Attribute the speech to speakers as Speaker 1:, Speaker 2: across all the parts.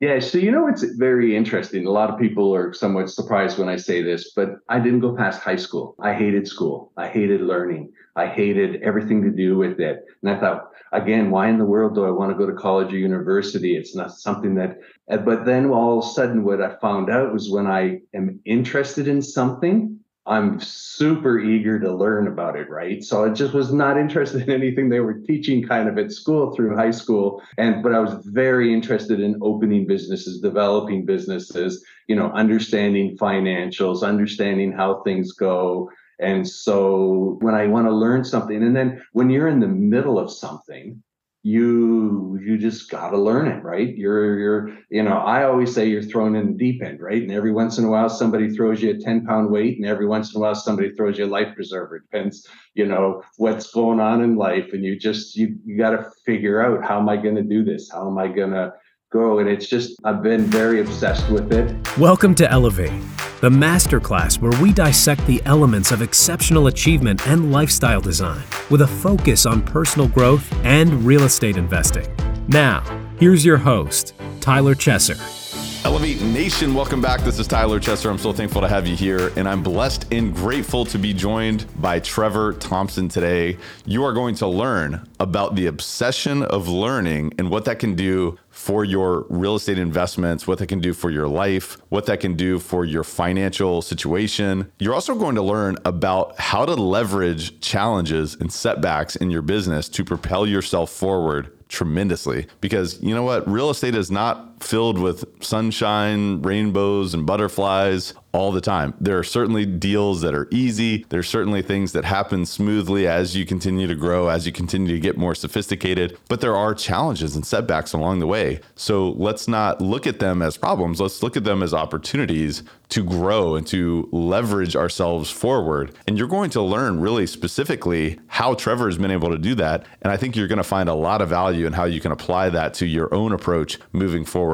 Speaker 1: Yeah, so you know it's very interesting. A lot of people are somewhat surprised when I say this, but I didn't go past high school. I hated school. I hated learning. I hated everything to do with it. And I thought, again, why in the world do I want to go to college or university? It's not something that, but then all of a sudden, what I found out was when I am interested in something, I'm super eager to learn about it, right? So I just was not interested in anything they were teaching kind of at school through high school. And but I was very interested in opening businesses, developing businesses, you know, understanding financials, understanding how things go. And so when I want to learn something, and then when you're in the middle of something, you you just got to learn it right? You're you're you know i always say you're thrown in the deep end right? And every once in a while somebody throws you a 10 pound weight and every once in a while somebody throws you a life preserver. It depends you know what's going on in life and you just you, you got to figure out how am i going to do this? How am i going to go? And it's just i've been very obsessed with it.
Speaker 2: Welcome to elevate the masterclass where we dissect the elements of exceptional achievement and lifestyle design with a focus on personal growth and real estate investing. Now, here's your host, Tyler Chesser.
Speaker 3: Elevate Nation, welcome back. This is Tyler Chesser. I'm so thankful to have you here, and I'm blessed and grateful to be joined by Trevor Thompson today. You are going to learn about the obsession of learning and what that can do for your real estate investments, what that can do for your life, what that can do for your financial situation. You're also going to learn about how to leverage challenges and setbacks in your business to propel yourself forward tremendously because you know what real estate is not filled with sunshine, rainbows, and butterflies all the time. There are certainly deals that are easy. There's certainly things that happen smoothly as you continue to grow, as you continue to get more sophisticated, but there are challenges and setbacks along the way. So let's not look at them as problems. Let's look at them as opportunities to grow and to leverage ourselves forward. And you're going to learn really specifically how Trevor has been able to do that. And I think you're going to find a lot of value in how you can apply that to your own approach moving forward.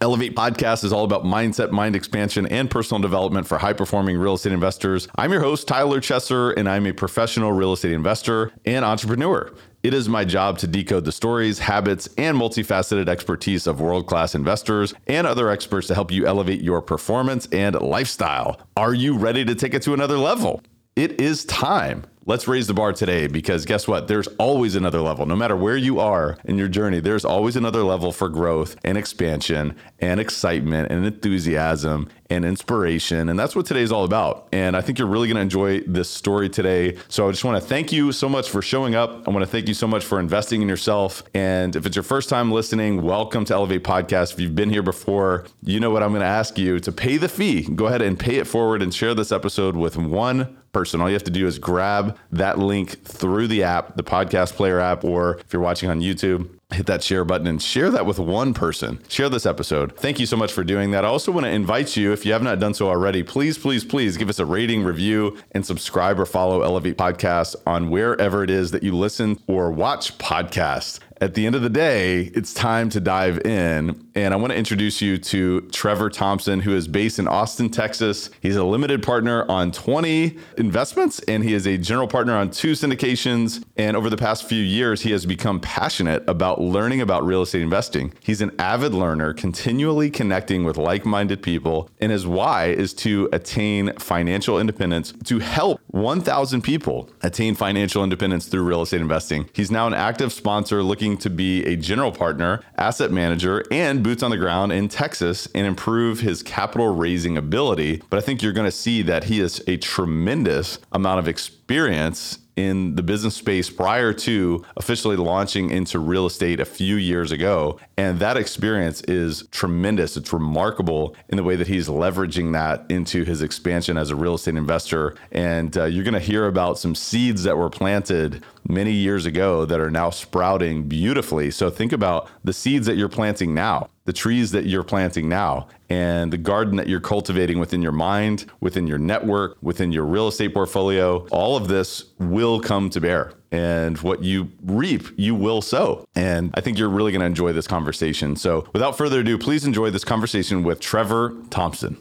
Speaker 3: Elevate Podcast is all about mindset, mind expansion, and personal development for high performing real estate investors. I'm your host, Tyler Chesser, and I'm a professional real estate investor and entrepreneur. It is my job to decode the stories, habits, and multifaceted expertise of world class investors and other experts to help you elevate your performance and lifestyle. Are you ready to take it to another level? It is time let's raise the bar today because guess what? There's always another level. No matter where you are in your journey, there's always another level for growth and expansion and excitement and enthusiasm and inspiration. And that's what today's all about. And I think you're really going to enjoy this story today. So I just want to thank you so much for showing up. I want to thank you so much for investing in yourself. And if it's your first time listening, welcome to Elevate Podcast. If you've been here before, you know what I'm going to ask you to pay the fee. Go ahead and pay it forward and share this episode with one person. All you have to do is grab that link through the app, the podcast player app, or if you're watching on YouTube, hit that share button and share that with one person. Share this episode. Thank you so much for doing that. I also want to invite you, if you have not done so already, please, please, please give us a rating, review, and subscribe or follow Elevate Podcast on wherever it is that you listen or watch podcasts at the end of the day, it's time to dive in. And I want to introduce you to Trevor Thompson, who is based in Austin, Texas. He's a limited partner on 20 investments and he is a general partner on two syndications. And over the past few years, he has become passionate about learning about real estate investing. He's an avid learner, continually connecting with like minded people. And his why is to attain financial independence, to help 1,000 people attain financial independence through real estate investing. He's now an active sponsor looking to be a general partner, asset manager, and boots on the ground in Texas and improve his capital raising ability. But I think you're going to see that he has a tremendous amount of experience in the business space prior to officially launching into real estate a few years ago. And that experience is tremendous. It's remarkable in the way that he's leveraging that into his expansion as a real estate investor. And uh, you're going to hear about some seeds that were planted many years ago that are now sprouting beautifully. So think about the seeds that you're planting now, the trees that you're planting now, and the garden that you're cultivating within your mind, within your network, within your real estate portfolio. All of this will come to bear. And what you reap, you will sow. And I think you're really going to enjoy this conversation. So without further ado, please enjoy this conversation with Trevor Thompson.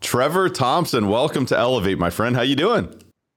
Speaker 3: Trevor Thompson, welcome to Elevate, my friend. How you doing?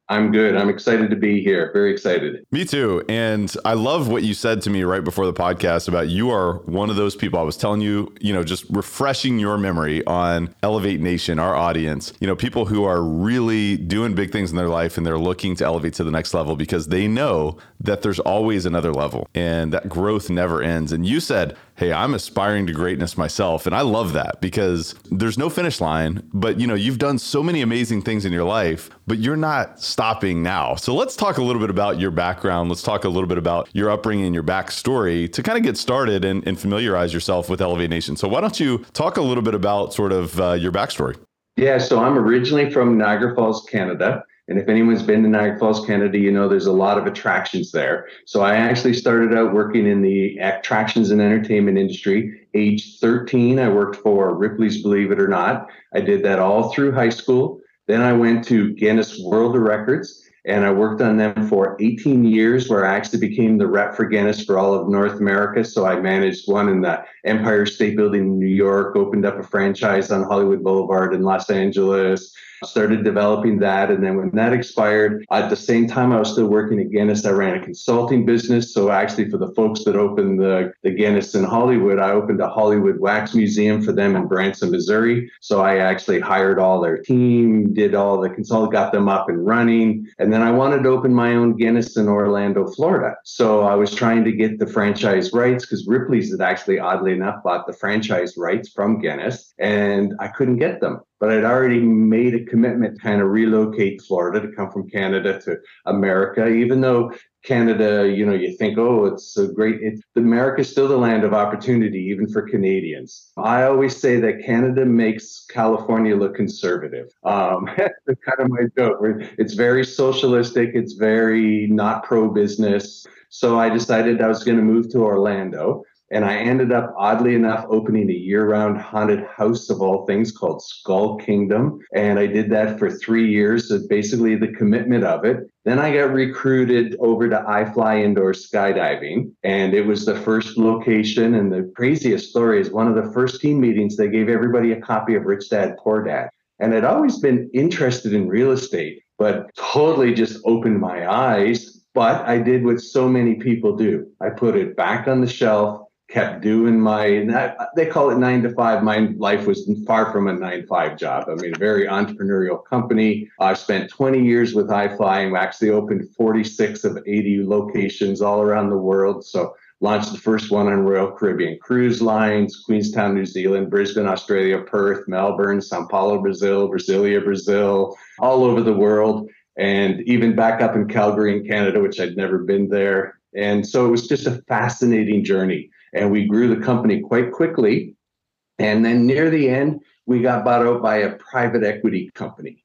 Speaker 1: I'm good. I'm excited to be here. Very excited.
Speaker 3: Me too. And I love what you said to me right before the podcast about you are one of those people. I was telling you, you know, just refreshing your memory on Elevate Nation, our audience, you know, people who are really doing big things in their life and they're looking to elevate to the next level because they know that there's always another level and that growth never ends. And you said, hey, I'm aspiring to greatness myself. And I love that because there's no finish line, but you know, you've done so many amazing things in your life, but you're not stopping now. So let's talk a little bit about your background. Let's talk a little bit about your upbringing, your backstory to kind of get started and, and familiarize yourself with Elevate Nation. So why don't you talk a little bit about sort of uh, your backstory?
Speaker 1: Yeah, so I'm originally from Niagara Falls, Canada. And if anyone's been to Niagara Falls, Canada, you know there's a lot of attractions there. So I actually started out working in the attractions and entertainment industry. Age 13, I worked for Ripley's Believe It or Not. I did that all through high school. Then I went to Guinness World Records and I worked on them for 18 years, where I actually became the rep for Guinness for all of North America. So I managed one in the Empire State Building in New York, opened up a franchise on Hollywood Boulevard in Los Angeles, started developing that. And then when that expired, at the same time I was still working at Guinness, I ran a consulting business. So actually for the folks that opened the, the Guinness in Hollywood, I opened a Hollywood Wax Museum for them in Branson, Missouri. So I actually hired all their team, did all the consult, got them up and running. And then I wanted to open my own Guinness in Orlando, Florida. So I was trying to get the franchise rights because Ripley's had actually, oddly enough, bought the franchise rights from Guinness and I couldn't get them but I'd already made a commitment to kind of relocate Florida to come from Canada to America, even though Canada, you know, you think, oh, it's so great. It, America's still the land of opportunity, even for Canadians. I always say that Canada makes California look conservative. Um, that's kind of my joke. It's very socialistic. It's very not pro business. So I decided I was going to move to Orlando. And I ended up, oddly enough, opening a year round haunted house of all things called Skull Kingdom. And I did that for three years. So basically, the commitment of it. Then I got recruited over to iFly Indoor Skydiving. And it was the first location. And the craziest story is one of the first team meetings, they gave everybody a copy of Rich Dad Poor Dad. And I'd always been interested in real estate, but totally just opened my eyes. But I did what so many people do I put it back on the shelf kept doing my they call it nine to five. My life was far from a nine to five job. I mean a very entrepreneurial company. I spent 20 years with iFly. And actually opened 46 of 80 locations all around the world. So launched the first one on royal caribbean cruise lines queenstown new zealand brisbane australia perth melbourne sao paulo brazil brasilia brazil all over the world and even back up in calgary in canada which i'd never been there. And so it was just a fascinating journey and we grew the company quite quickly. And then near the end, we got bought out by a private equity company.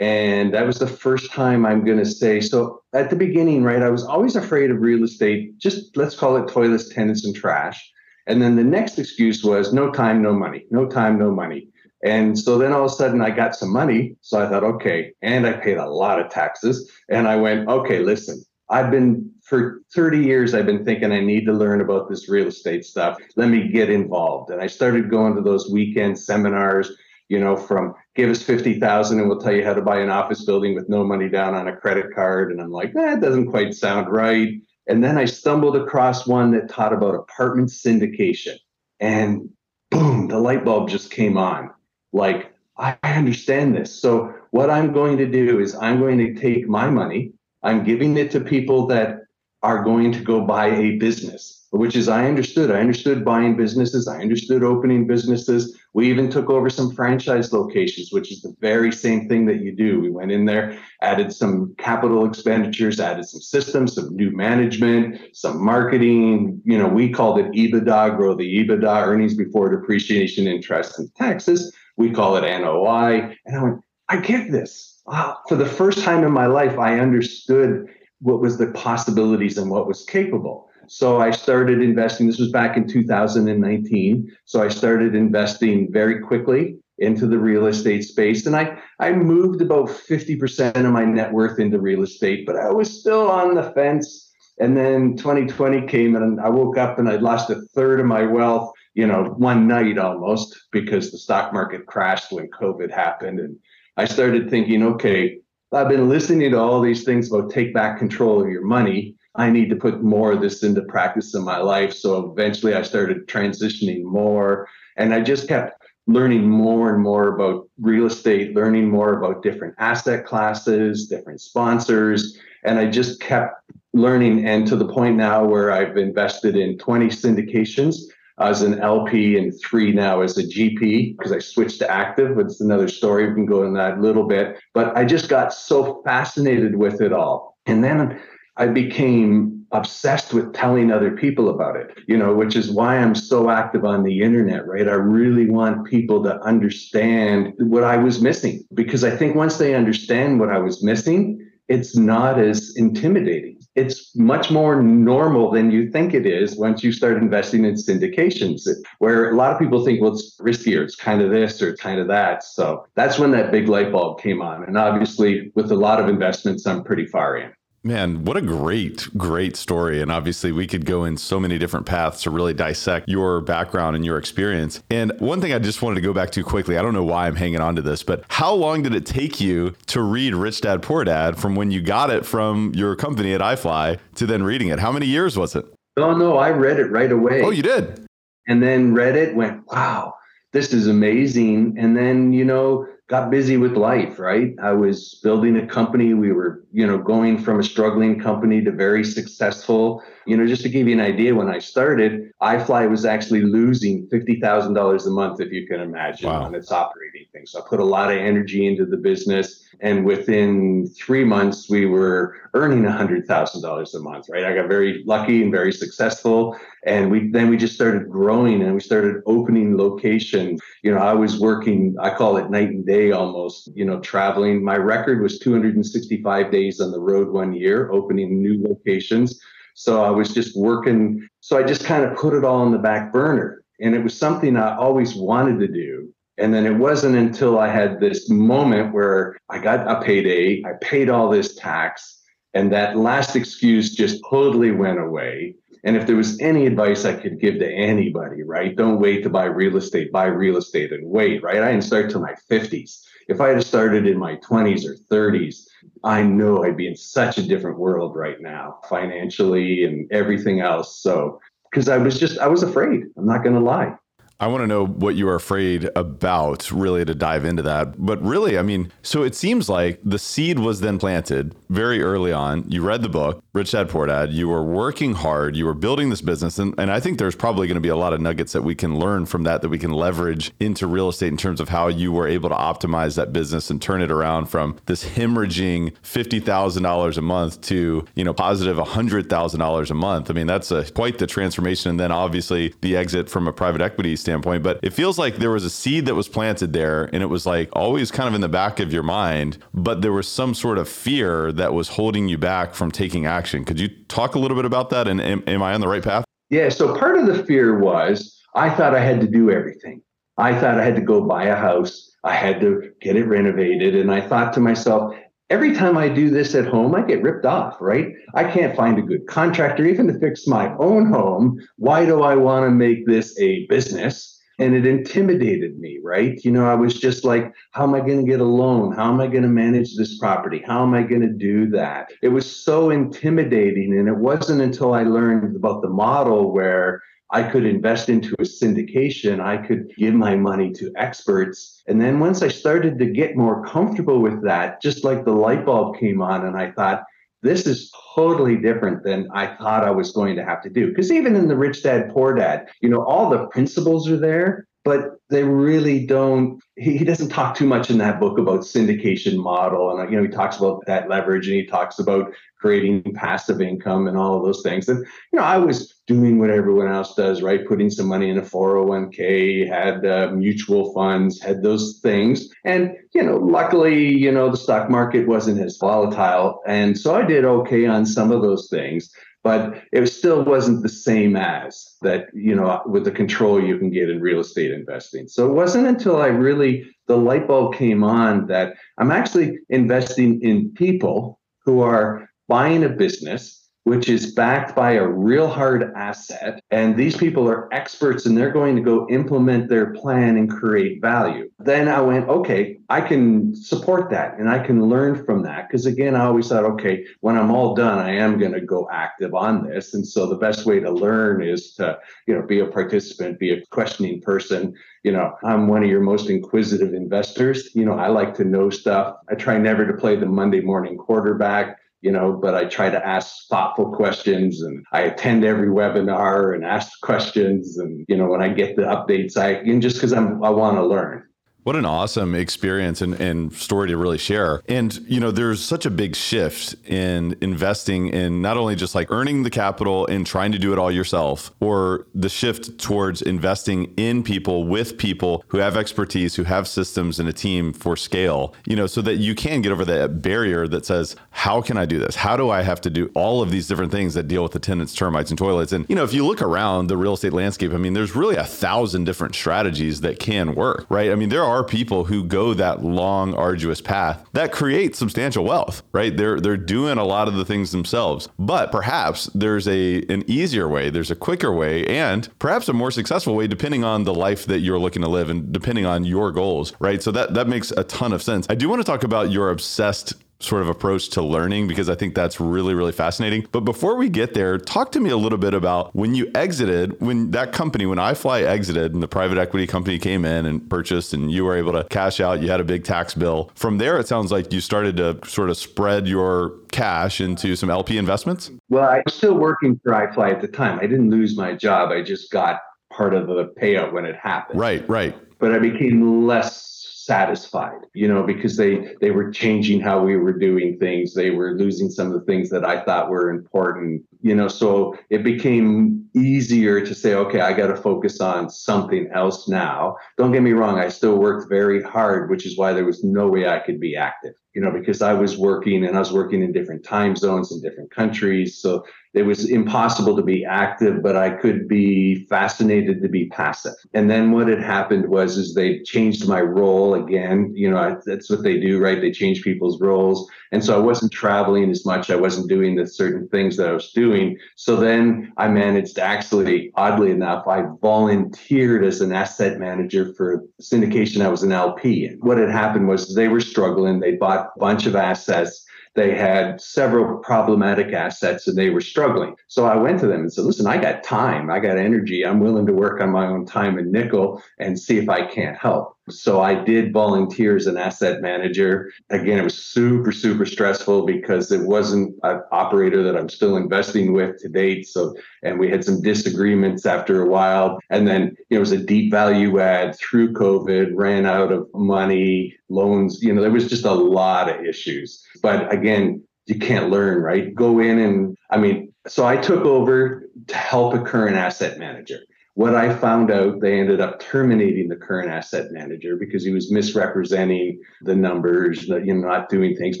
Speaker 1: And that was the first time I'm going to say. So at the beginning, right, I was always afraid of real estate, just let's call it toilets, tenants, and trash. And then the next excuse was no time, no money, no time, no money. And so then all of a sudden I got some money. So I thought, okay. And I paid a lot of taxes. And I went, okay, listen, I've been for 30 years, I've been thinking I need to learn about this real estate stuff. Let me get involved. And I started going to those weekend seminars, you know, from give us 50,000 and we'll tell you how to buy an office building with no money down on a credit card. And I'm like, eh, that doesn't quite sound right. And then I stumbled across one that taught about apartment syndication. And boom, the light bulb just came on. Like, I understand this. So, what I'm going to do is I'm going to take my money, I'm giving it to people that are going to go buy a business, which is I understood. I understood buying businesses. I understood opening businesses. We even took over some franchise locations, which is the very same thing that you do. We went in there, added some capital expenditures, added some systems, some new management, some marketing. You know, we called it EBITDA, grow the EBITDA, earnings before depreciation, interest, and taxes. We call it NOI. And I went, I get this. Wow. For the first time in my life, I understood what was the possibilities and what was capable. So I started investing. This was back in 2019. So I started investing very quickly into the real estate space. And I, I moved about 50% of my net worth into real estate, but I was still on the fence. And then 2020 came and I woke up and I'd lost a third of my wealth, you know, one night almost because the stock market crashed when COVID happened. And I started thinking, okay, I've been listening to all these things about take back control of your money. I need to put more of this into practice in my life. So eventually I started transitioning more and I just kept learning more and more about real estate, learning more about different asset classes, different sponsors. And I just kept learning. And to the point now where I've invested in 20 syndications as an LP and three now as a GP because I switched to active. But it's another story. We can go in that a little bit. But I just got so fascinated with it all. And then I became obsessed with telling other people about it, you know, which is why I'm so active on the internet, right? I really want people to understand what I was missing because I think once they understand what I was missing, it's not as intimidating. It's much more normal than you think it is once you start investing in syndications, where a lot of people think, well, it's riskier, it's kind of this or it's kind of that. So that's when that big light bulb came on. And obviously, with a lot of investments, I'm pretty far in.
Speaker 3: Man, what a great, great story. And obviously, we could go in so many different paths to really dissect your background and your experience. And one thing I just wanted to go back to quickly I don't know why I'm hanging on to this, but how long did it take you to read Rich Dad Poor Dad from when you got it from your company at iFly to then reading it? How many years was it?
Speaker 1: Oh, no, I read it right away.
Speaker 3: Oh, you did?
Speaker 1: And then read it, went, wow, this is amazing. And then, you know, got busy with life, right? I was building a company. We were, you know, going from a struggling company to very successful. You know, just to give you an idea, when I started, iFly was actually losing $50,000 a month, if you can imagine, wow. on its operating thing. So I put a lot of energy into the business. And within three months, we were earning $100,000 a month, right? I got very lucky and very successful. And we then we just started growing and we started opening locations. You know, I was working, I call it night and day almost, you know, traveling. My record was 265 days on the road one year, opening new locations. So I was just working. So I just kind of put it all on the back burner. And it was something I always wanted to do. And then it wasn't until I had this moment where I got a payday, I paid all this tax, and that last excuse just totally went away. And if there was any advice I could give to anybody, right? Don't wait to buy real estate, buy real estate and wait, right? I didn't start till my 50s. If I had started in my 20s or 30s, I know I'd be in such a different world right now, financially and everything else. So, because I was just, I was afraid. I'm not going to lie.
Speaker 3: I want to know what you are afraid about, really, to dive into that. But really, I mean, so it seems like the seed was then planted very early on. You read the book, Rich Dad Poor Dad. You were working hard. You were building this business. And, and I think there's probably going to be a lot of nuggets that we can learn from that, that we can leverage into real estate in terms of how you were able to optimize that business and turn it around from this hemorrhaging $50,000 a month to, you know, positive $100,000 a month. I mean, that's a, quite the transformation. And then obviously the exit from a private equity standpoint, but it feels like there was a seed that was planted there and it was like always kind of in the back of your mind, but there was some sort of fear that was holding you back from taking action. Could you talk a little bit about that? And am, am I on the right path?
Speaker 1: Yeah. So part of the fear was I thought I had to do everything. I thought I had to go buy a house. I had to get it renovated. And I thought to myself, every time I do this at home, I get ripped off, right? I can't find a good contractor even to fix my own home. Why do I want to make this a business? And it intimidated me, right? You know, I was just like, how am I going to get a loan? How am I going to manage this property? How am I going to do that? It was so intimidating. And it wasn't until I learned about the model where I could invest into a syndication. I could give my money to experts. And then once I started to get more comfortable with that, just like the light bulb came on, and I thought, this is totally different than I thought I was going to have to do. Because even in the Rich Dad Poor Dad, you know, all the principles are there, but they really don't he, doesn't talk too much in that book about syndication model. And you know he talks about that leverage and he talks about creating passive income and all of those things. And you know i was doing what everyone else does right? Putting some money in a 401k had uh, mutual funds had those things. And you know luckily you know the stock market wasn't as volatile. And so i did okay on some of those things but it still wasn't the same as that, you know, with the control you can get in real estate investing. So it wasn't until I really, the light bulb came on that I'm actually investing in people who are buying a business which is backed by a real hard asset. And these people are experts and they're going to go implement their plan and create value. Then I went, okay, I can support that and I can learn from that. Because again, I always thought, okay, when I'm all done, I am going to go active on this. And so the best way to learn is to, you know, be a participant, be a questioning person. You know, I'm one of your most inquisitive investors. You know, I like to know stuff. I try never to play the Monday morning quarterback you know, but I try to ask thoughtful questions and I attend every webinar and ask questions. And, you know, when I get the updates, I, and just because I'm, I want to learn.
Speaker 3: What an awesome experience and, and story to really share. And, you know, there's such a big shift in investing in not only just like earning the capital and trying to do it all yourself, or the shift towards investing in people with people who have expertise, who have systems and a team for scale, you know, so that you can get over that barrier that says, how can I do this? How do I have to do all of these different things that deal with the tenants, termites, and toilets? And, you know, if you look around the real estate landscape, I mean, there's really a thousand different strategies that can work, right? I mean, there are are people who go that long, arduous path that create substantial wealth, right? They're they're doing a lot of the things themselves. But perhaps there's a an easier way, there's a quicker way, and perhaps a more successful way depending on the life that you're looking to live and depending on your goals, right? So that that makes a ton of sense. I do want to talk about your obsessed sort of approach to learning because I think that's really, really fascinating. But before we get there, talk to me a little bit about when you exited, when that company, when iFly exited and the private equity company came in and purchased and you were able to cash out, you had a big tax bill. From there, it sounds like you started to sort of spread your cash into some LP investments.
Speaker 1: Well, I was still working for iFly at the time. I didn't lose my job. I just got part of the payout when it happened.
Speaker 3: Right, right.
Speaker 1: But I became less satisfied you know because they they were changing how we were doing things. They were losing some of the things that i thought were important you know so it became easier to say okay i got to focus on something else now. Don't get me wrong i still worked very hard which is why there was no way i could be active you know because i was working and i was working in different time zones in different countries so it was impossible to be active, but I could be fascinated to be passive. And then what had happened was is they changed my role again. You know, that's what they do, right? They change people's roles. And so I wasn't traveling as much. I wasn't doing the certain things that I was doing. So then I managed actually, oddly enough, I volunteered as an asset manager for syndication I was an LP in. What had happened was they were struggling. They bought a bunch of assets they had several problematic assets and they were struggling. So I went to them and said, listen, I got time, I got energy. I'm willing to work on my own time and nickel and see if I can't help. So I did volunteer as an asset manager. Again, it was super, super stressful because it wasn't an operator that I'm still investing with to date. So, and we had some disagreements after a while. And then it was a deep value add through COVID, ran out of money, loans. You know, there was just a lot of issues. But again, you can't learn, right? Go in and, I mean, so I took over to help a current asset manager. What I found out, they ended up terminating the current asset manager because he was misrepresenting the numbers, you know, not doing things,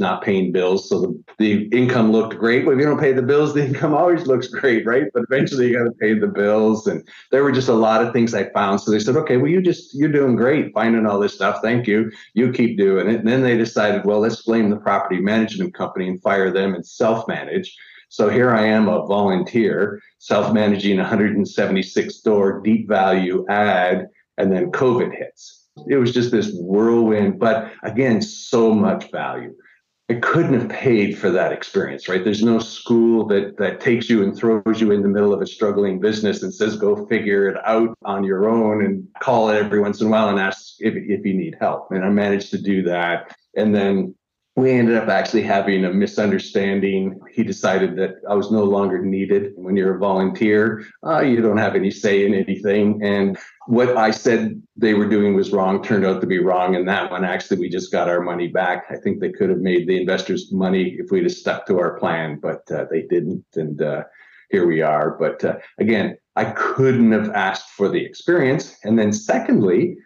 Speaker 1: not paying bills. So the, the income looked great. Well, if you don't pay the bills, the income always looks great, right? But eventually you got to pay the bills. And there were just a lot of things I found. So they said, okay, well, you just, you're doing great finding all this stuff. Thank you. You keep doing it. And then they decided, well, let's blame the property management company and fire them and self manage. So here I am, a volunteer, self managing 176 store deep value add, and then COVID hits. It was just this whirlwind, but again, so much value. I couldn't have paid for that experience, right? There's no school that that takes you and throws you in the middle of a struggling business and says, go figure it out on your own and call it every once in a while and ask if, if you need help. And I managed to do that. And then we ended up actually having a misunderstanding. He decided that I was no longer needed. When you're a volunteer, uh, you don't have any say in anything. And what I said they were doing was wrong turned out to be wrong. And that one, actually, we just got our money back. I think they could have made the investors money if we'd have stuck to our plan, but uh, they didn't. And uh, here we are. But uh, again, I couldn't have asked for the experience. And then, secondly,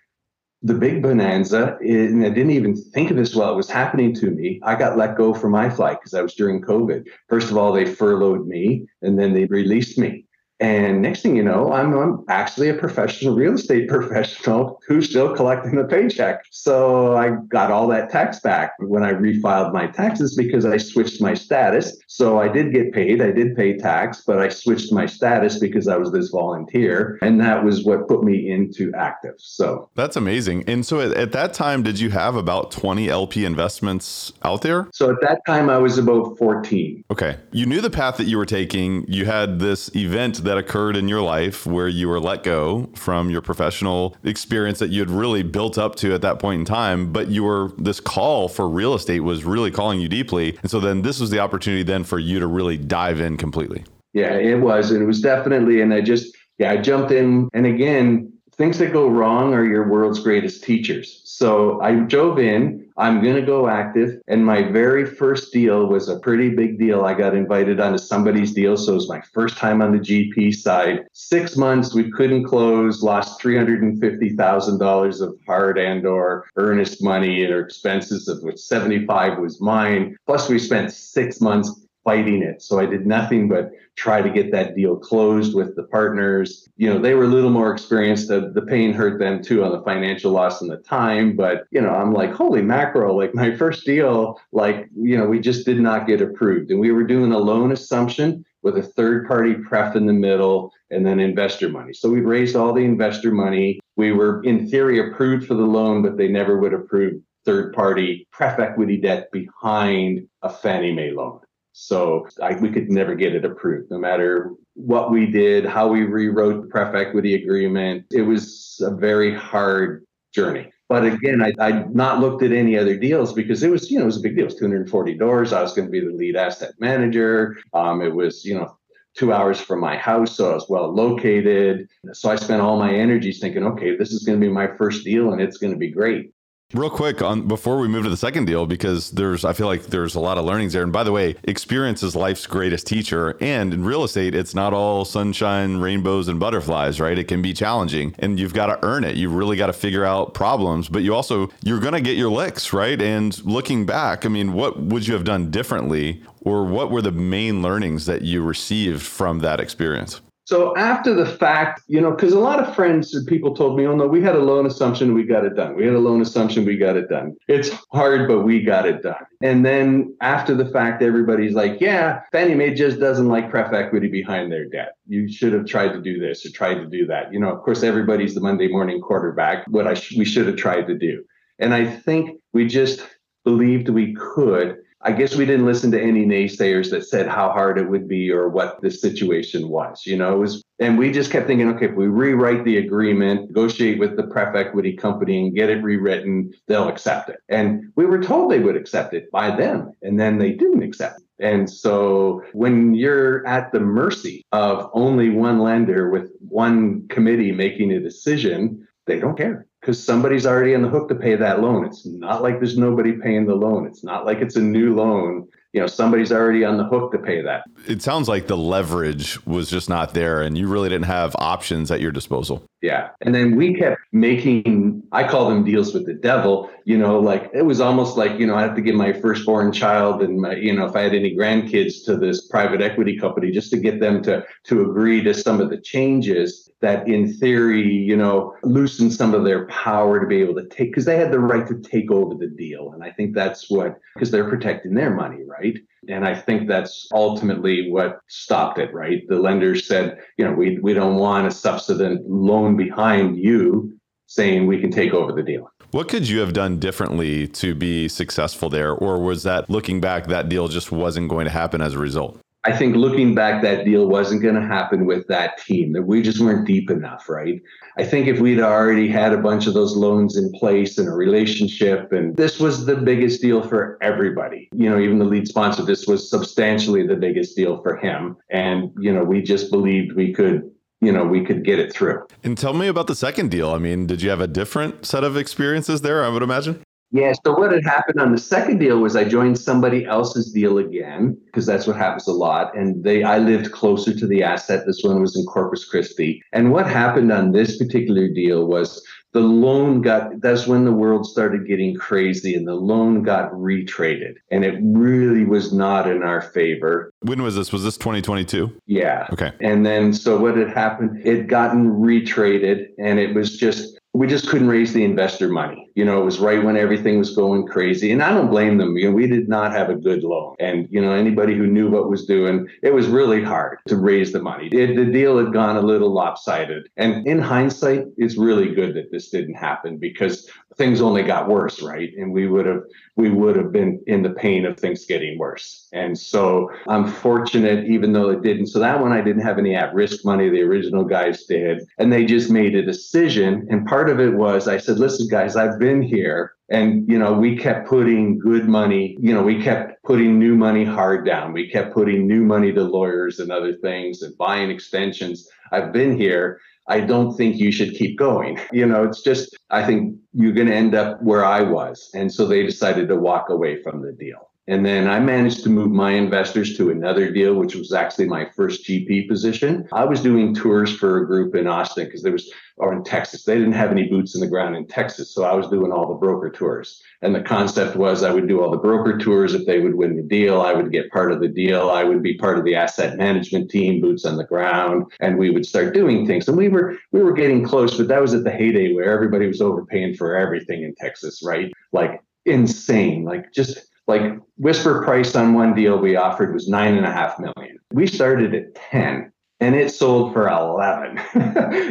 Speaker 1: the big bonanza, eh, and I didn't even think of this while it was happening to me. I got let go from iFly because I was during COVID. First of all, they furloughed me and then they released me. And next thing you know, I'm, I'm actually a professional real estate professional who's still collecting the paycheck. So I got all that tax back when I refiled my taxes because I switched my status. So I did get paid, I did pay tax, but I switched my status because I was this volunteer. And that was what put me into active. So
Speaker 3: that's amazing. And so at, at that time, did you have about 20 LP investments out there?
Speaker 1: So at that time, I was about 14.
Speaker 3: Okay. You knew the path that you were taking. You had this event that occurred in your life where you were let go from your professional experience that you had really built up to at that point in time. But you were, this call for real estate was really calling you deeply. And so then this was the opportunity then for you to really dive in completely.
Speaker 1: Yeah, it was. And it was definitely, and I just, yeah, I jumped in. And again, things that go wrong are your world's greatest teachers. So I dove in. I'm going to go active. And my very first deal was a pretty big deal. I got invited onto somebody's deal. So it was my first time on the GP side. Six months, we couldn't close, lost $350,000 of hard and or earnest money and expenses, of which 75 was mine. Plus, we spent six months fighting it. So I did nothing but try to get that deal closed with the partners. You know, they were a little more experienced. The, the pain hurt them too on the financial loss and the time. But, you know, I'm like, holy mackerel, like my first deal, like, you know, we just did not get approved. And we were doing a loan assumption with a third party pref in the middle and then investor money. So we raised all the investor money. We were in theory approved for the loan, but they never would approve third party pref equity debt behind a Fannie Mae loan. So I, we could never get it approved, no matter what we did, how we rewrote the pref equity agreement. It was a very hard journey. But again, I, I not looked at any other deals because it was, you know, it was a big deal. It was 240 doors. I was going to be the lead asset manager. Um, it was, you know, two hours from my house, so I was well located. So I spent all my energies thinking, okay, this is going to be my first deal and it's going to be great.
Speaker 3: Real quick on before we move to the second deal, because there's I feel like there's a lot of learnings there. And by the way, experience is life's greatest teacher. And in real estate, it's not all sunshine, rainbows, and butterflies, right? It can be challenging, and you've got to earn it. You really got to figure out problems, but you also you're gonna get your licks, right? And looking back, I mean, what would you have done differently, or what were the main learnings that you received from that experience?
Speaker 1: So after the fact, you know, because a lot of friends and people told me, oh no, we had a loan assumption, we got it done. We had a loan assumption, we got it done. It's hard, but we got it done. And then after the fact, everybody's like, yeah, Fannie Mae just doesn't like pref equity behind their debt. You should have tried to do this or tried to do that. You know, of course, everybody's the Monday morning quarterback. What I sh- we should have tried to do. And I think we just believed we could I guess we didn't listen to any naysayers that said how hard it would be or what the situation was. You know, it was, and we just kept thinking, okay, if we rewrite the agreement, negotiate with the pref equity company and get it rewritten, they'll accept it. And we were told they would accept it by them, and then they didn't accept it. And so when you're at the mercy of only one lender with one committee making a decision, they don't care because somebody's already on the hook to pay that loan. It's not like there's nobody paying the loan. It's not like it's a new loan. You know somebody's already on the hook to pay that.
Speaker 3: It sounds like the leverage was just not there and you really didn't have options at your disposal.
Speaker 1: Yeah. And then we kept making i call them deals with the devil. You know like it was almost like you know i have to give my firstborn child and my you know if i had any grandkids to this private equity company just to get them to to agree to some of the changes that in theory you know loosen some of their power to be able to take because they had the right to take over the deal and i think that's what because they're protecting their money right? And I think that's ultimately what stopped it, right? The lenders said, you know, we, we don't want a subsidence loan behind you saying we can take over the deal.
Speaker 3: What could you have done differently to be successful there? Or was that looking back, that deal just wasn't going to happen as a result?
Speaker 1: I think looking back, that deal wasn't going to happen with that team. That we just weren't deep enough, right? I think if we'd already had a bunch of those loans in place and a relationship, and this was the biggest deal for everybody. You know, even the lead sponsor, this was substantially the biggest deal for him. And, you know, we just believed we could you know we could get it through
Speaker 3: and tell me about the second deal i mean did you have a different set of experiences there i would imagine
Speaker 1: yeah. So what had happened on the second deal was I joined somebody else's deal again because that's what happens a lot. And they, I lived closer to the asset. This one was in Corpus Christi. And what happened on this particular deal was the loan got that's when the world started getting crazy and the loan got retraded and it really was not in our favor
Speaker 3: when was this was this 2022
Speaker 1: yeah
Speaker 3: okay
Speaker 1: and then so what had happened it gotten retraded and it was just we just couldn't raise the investor money. You know, it was right when everything was going crazy. And I don't blame them. You know, we did not have a good loan. And, you know, anybody who knew what was doing, it was really hard to raise the money. It, the deal had gone a little lopsided. And in hindsight, it's really good that this didn't happen because things only got worse, right? And we would have we would have been in the pain of things getting worse. And so I'm fortunate, even though it didn't. So that one I didn't have any at-risk money. The original guys did, and they just made a decision. And part of it was I said, "Listen, guys, I've been here." And you know, we kept putting good money. You know, we kept putting new money hard down. We kept putting new money to lawyers and other things and buying extensions. I've been here. I don't think you should keep going. You know, it's just, I think you're going to end up where I was. And so they decided to walk away from the deal. And then I managed to move my investors to another deal, which was actually my first GP position. I was doing tours for a group in Austin because there was, or in Texas. They didn't have any boots in the ground in Texas. So I was doing all the broker tours. And the concept was I would do all the broker tours. If they would win the deal, I would get part of the deal. I would be part of the asset management team, boots on the ground, and we would start doing things. And we were, we were getting close, but that was at the heyday where everybody was overpaying for everything in Texas, right? Like insane, like just, like whisper price on one deal we offered was nine and a half million. We started at 10 and it sold for 11.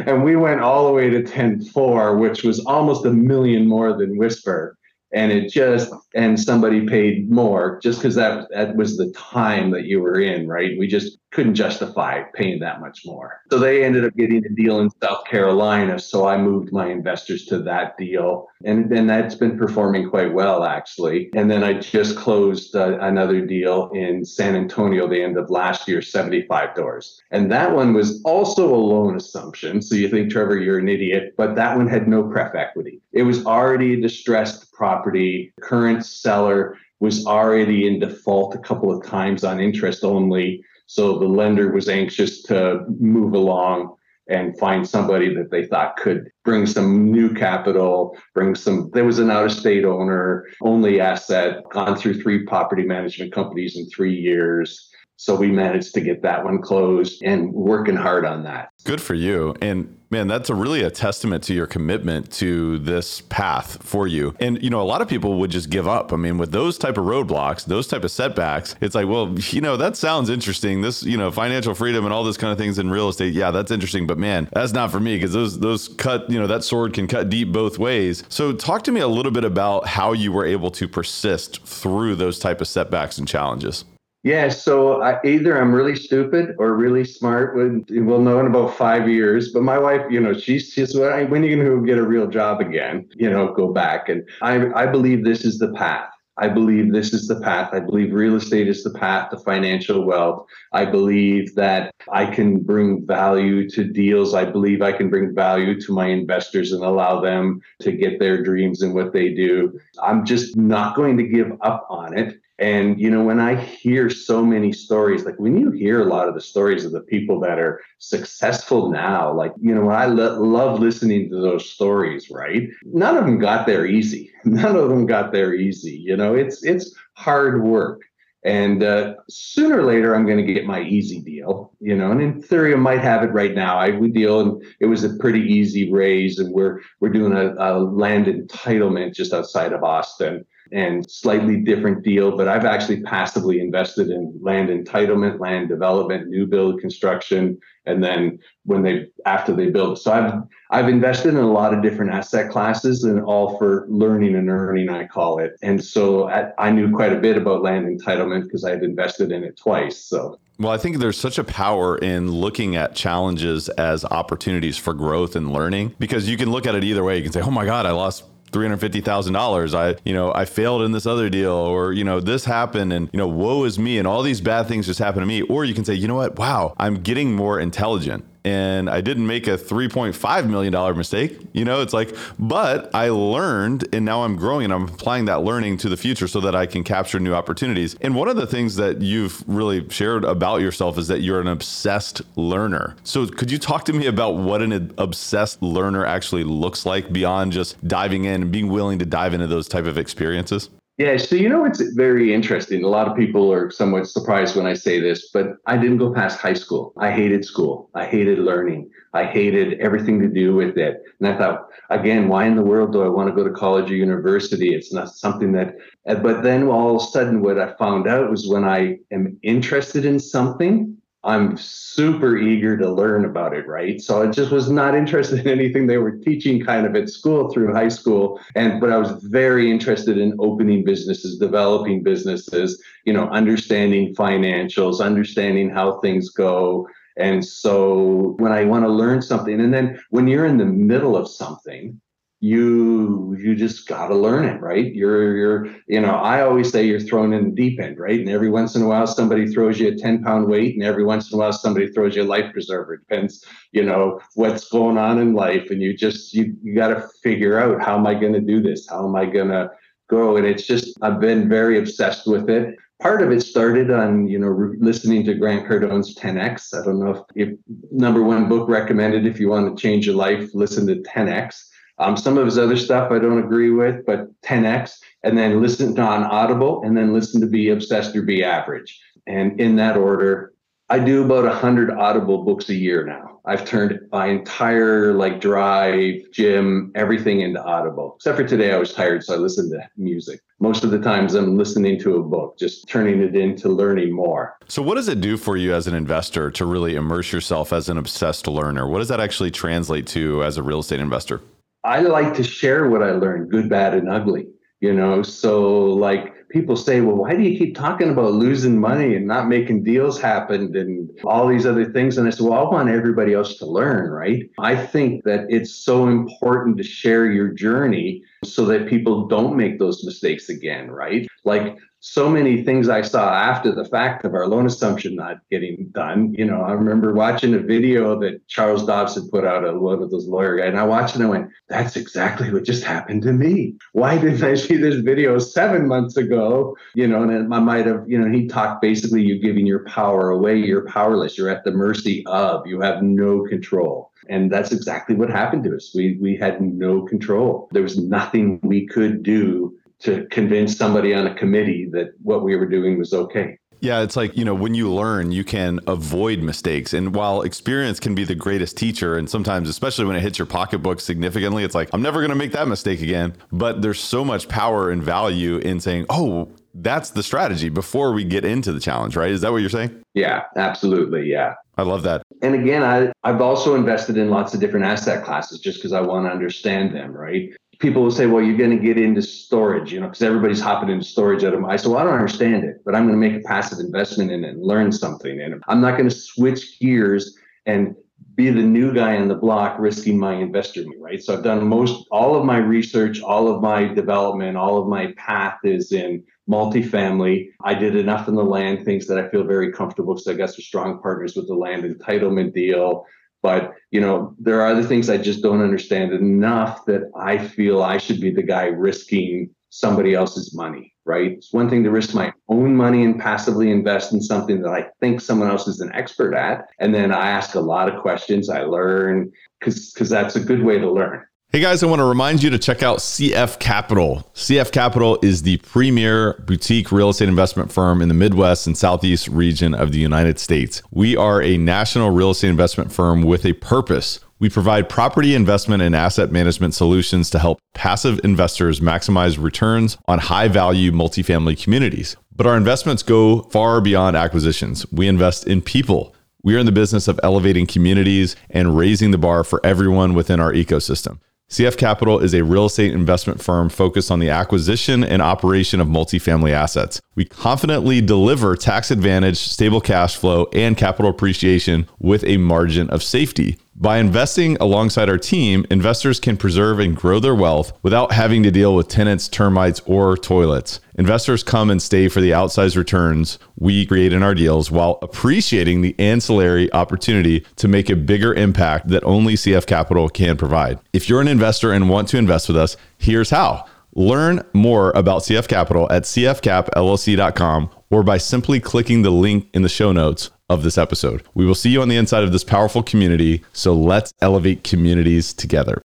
Speaker 1: and we went all the way to 10.4, which was almost a million more than whisper and it just and somebody paid more just because that that was the time that you were in right we just couldn't justify paying that much more. So they ended up getting a deal in south carolina so i moved my investors to that deal. And then that's been performing quite well actually. And then i just closed uh, another deal in san antonio the end of last year 75 doors. And that one was also a loan assumption. So you think trevor you're an idiot but that one had no pref equity. It was already a distressed property. Current seller was already in default a couple of times on interest only. So the lender was anxious to move along and find somebody that they thought could bring some new capital, bring some. There was an out of state owner, only asset, gone through three property management companies in three years. So we managed to get that one closed and working hard on that.
Speaker 3: Good for you. And man, that's a really a testament to your commitment to this path for you. And you know, a lot of people would just give up. I mean, with those type of roadblocks, those type of setbacks, it's like, well, you know, that sounds interesting. This, you know, financial freedom and all this kind of things in real estate. Yeah, that's interesting, but man, that's not for me because those those cut, you know, that sword can cut deep both ways. So, talk to me a little bit about how you were able to persist through those type of setbacks and challenges.
Speaker 1: Yeah, so I, either I'm really stupid or really smart. We'll know in about five years. But my wife, you know, she's just when are you going to get a real job again? You know, go back. And I, I believe this is the path. I believe this is the path. I believe real estate is the path to financial wealth. I believe that I can bring value to deals. I believe I can bring value to my investors and allow them to get their dreams and what they do. I'm just not going to give up on it. And, you know, when I hear so many stories, like when you hear a lot of the stories of the people that are successful now, like, you know, I lo- love listening to those stories, right? None of them got there easy. None of them got there easy. You know, it's, it's hard work. And uh, sooner or later, I'm going to get my easy deal, you know. And in theory, I might have it right now. I would deal, and it was a pretty easy raise. And we're we're doing a, a land entitlement just outside of Austin, and slightly different deal, but I've actually passively invested in land entitlement, land development, new build construction, and then when they after they build. So I've I've invested in a lot of different asset classes and all for learning and earning, I call it. And so I, I knew quite a bit about land entitlement because I had invested in it twice. So
Speaker 3: well, I think there's such a power in looking at challenges as opportunities for growth and learning because you can look at it either way. You can say, "Oh my God, I lost $350,000. I, you know, I failed in this other deal or, you know, this happened and, you know, woe is me and all these bad things just happened to me. Or you can say, you know what? Wow, I'm getting more intelligent and I didn't make a $3.5 million mistake. You know, it's like, but I learned and now I'm growing and I'm applying that learning to the future so that I can capture new opportunities. And one of the things that you've really shared about yourself is that you're an obsessed learner. So could you talk to me about what an obsessed learner actually looks like beyond just diving in and being willing to dive into those type of experiences?
Speaker 1: Yeah, so you know it's very interesting. A lot of people are somewhat surprised when I say this, but I didn't go past high school. I hated school. I hated learning. I hated everything to do with it. And I thought, again, why in the world do I want to go to college or university? It's not something that. But then all of a sudden, what I found out was when I am interested in something, I'm super eager to learn about it, right? So I just was not interested in anything they were teaching kind of at school through high school. And but I was very interested in opening businesses, developing businesses, you know, understanding financials, understanding how things go. And so when I want to learn something, and then when you're in the middle of something, you you just got to learn it right? You're you're you know i always say you're thrown in the deep end right? And every once in a while somebody throws you a 10 pound weight and every once in a while somebody throws you a life preserver. It depends you know what's going on in life and you just you, you got to figure out how am i going to do this? How am i going to go and it's just i've been very obsessed with it. Part of it started on you know re- listening to grant cardone's 10x i don't know if, if number one book recommended if you want to change your life listen to 10x um, some of his other stuff I don't agree with, but 10x, and then listen to on Audible, and then listen to Be Obsessed or Be Average. And in that order, I do about 100 Audible books a year now. I've turned my entire like drive, gym, everything into Audible. Except for today, I was tired, so I listened to music. Most of the times, I'm listening to a book, just turning it into learning more.
Speaker 3: So, what does it do for you as an investor to really immerse yourself as an obsessed learner? What does that actually translate to as a real estate investor?
Speaker 1: I like to share what I learned, good, bad, and ugly. You know, so like people say, well, why do you keep talking about losing money and not making deals happen and all these other things? And I said, well, I want everybody else to learn, right? I think that it's so important to share your journey so that people don't make those mistakes again, right? Like so many things I saw after the fact of our loan assumption not getting done. You know, I remember watching a video that Charles Dobens had put out, a one of those lawyer guys, and I watched it and I went, that's exactly what just happened to me. Why didn't I see this video seven months ago? You know, and I might have, you know, he talked basically you giving your power away, you're powerless, you're at the mercy of, you have no control. And that's exactly what happened to us. We we had no control. There was nothing we could do to convince somebody on a committee that what we were doing was okay.
Speaker 3: Yeah, it's like, you know, when you learn, you can avoid mistakes. And while experience can be the greatest teacher, and sometimes, especially when it hits your pocketbook significantly, it's like, I'm never going to make that mistake again. But there's so much power and value in saying, oh, that's the strategy before we get into the challenge, right? Is that what you're saying?
Speaker 1: Yeah, absolutely. Yeah.
Speaker 3: I love that.
Speaker 1: And again, I, I've also invested in lots of different asset classes just because I want to understand them, right? People will say, well, you're going to get into storage, you know, because everybody's hopping into storage at them. I said, well, I don't understand it, but I'm going to make a passive investment in it and learn something in it. I'm not going to switch gears and be the new guy on the block risking my investor money, right? So I've done most all of my research, all of my development, all of my path is in multifamily. I did enough in the land things that I feel very comfortable because I got some strong partners with the land entitlement deal. But you know, there are other things I just don't understand enough that I feel I should be the guy risking somebody else's money, right? It's one thing to risk my own money and passively invest in something that I think someone else is an expert at. And then I ask a lot of questions, I learn because because that's a good way to learn.
Speaker 3: Hey guys, I want to remind you to check out CF Capital. CF Capital is the premier boutique real estate investment firm in the Midwest and Southeast region of the United States. We are a national real estate investment firm with a purpose. We provide property investment and asset management solutions to help passive investors maximize returns on high value multifamily communities. But our investments go far beyond acquisitions. We invest in people. We are in the business of elevating communities and raising the bar for everyone within our ecosystem. CF Capital is a real estate investment firm focused on the acquisition and operation of multifamily assets. We confidently deliver tax advantage, stable cash flow, and capital appreciation with a margin of safety. By investing alongside our team, investors can preserve and grow their wealth without having to deal with tenants, termites, or toilets. Investors come and stay for the outsized returns we create in our deals while appreciating the ancillary opportunity to make a bigger impact that only CF Capital can provide. If you're an investor and want to invest with us, here's how. Learn more about CF Capital at cfcapllc.com or by simply clicking the link in the show notes of this episode. We will see you on the inside of this powerful community. So let's elevate communities together.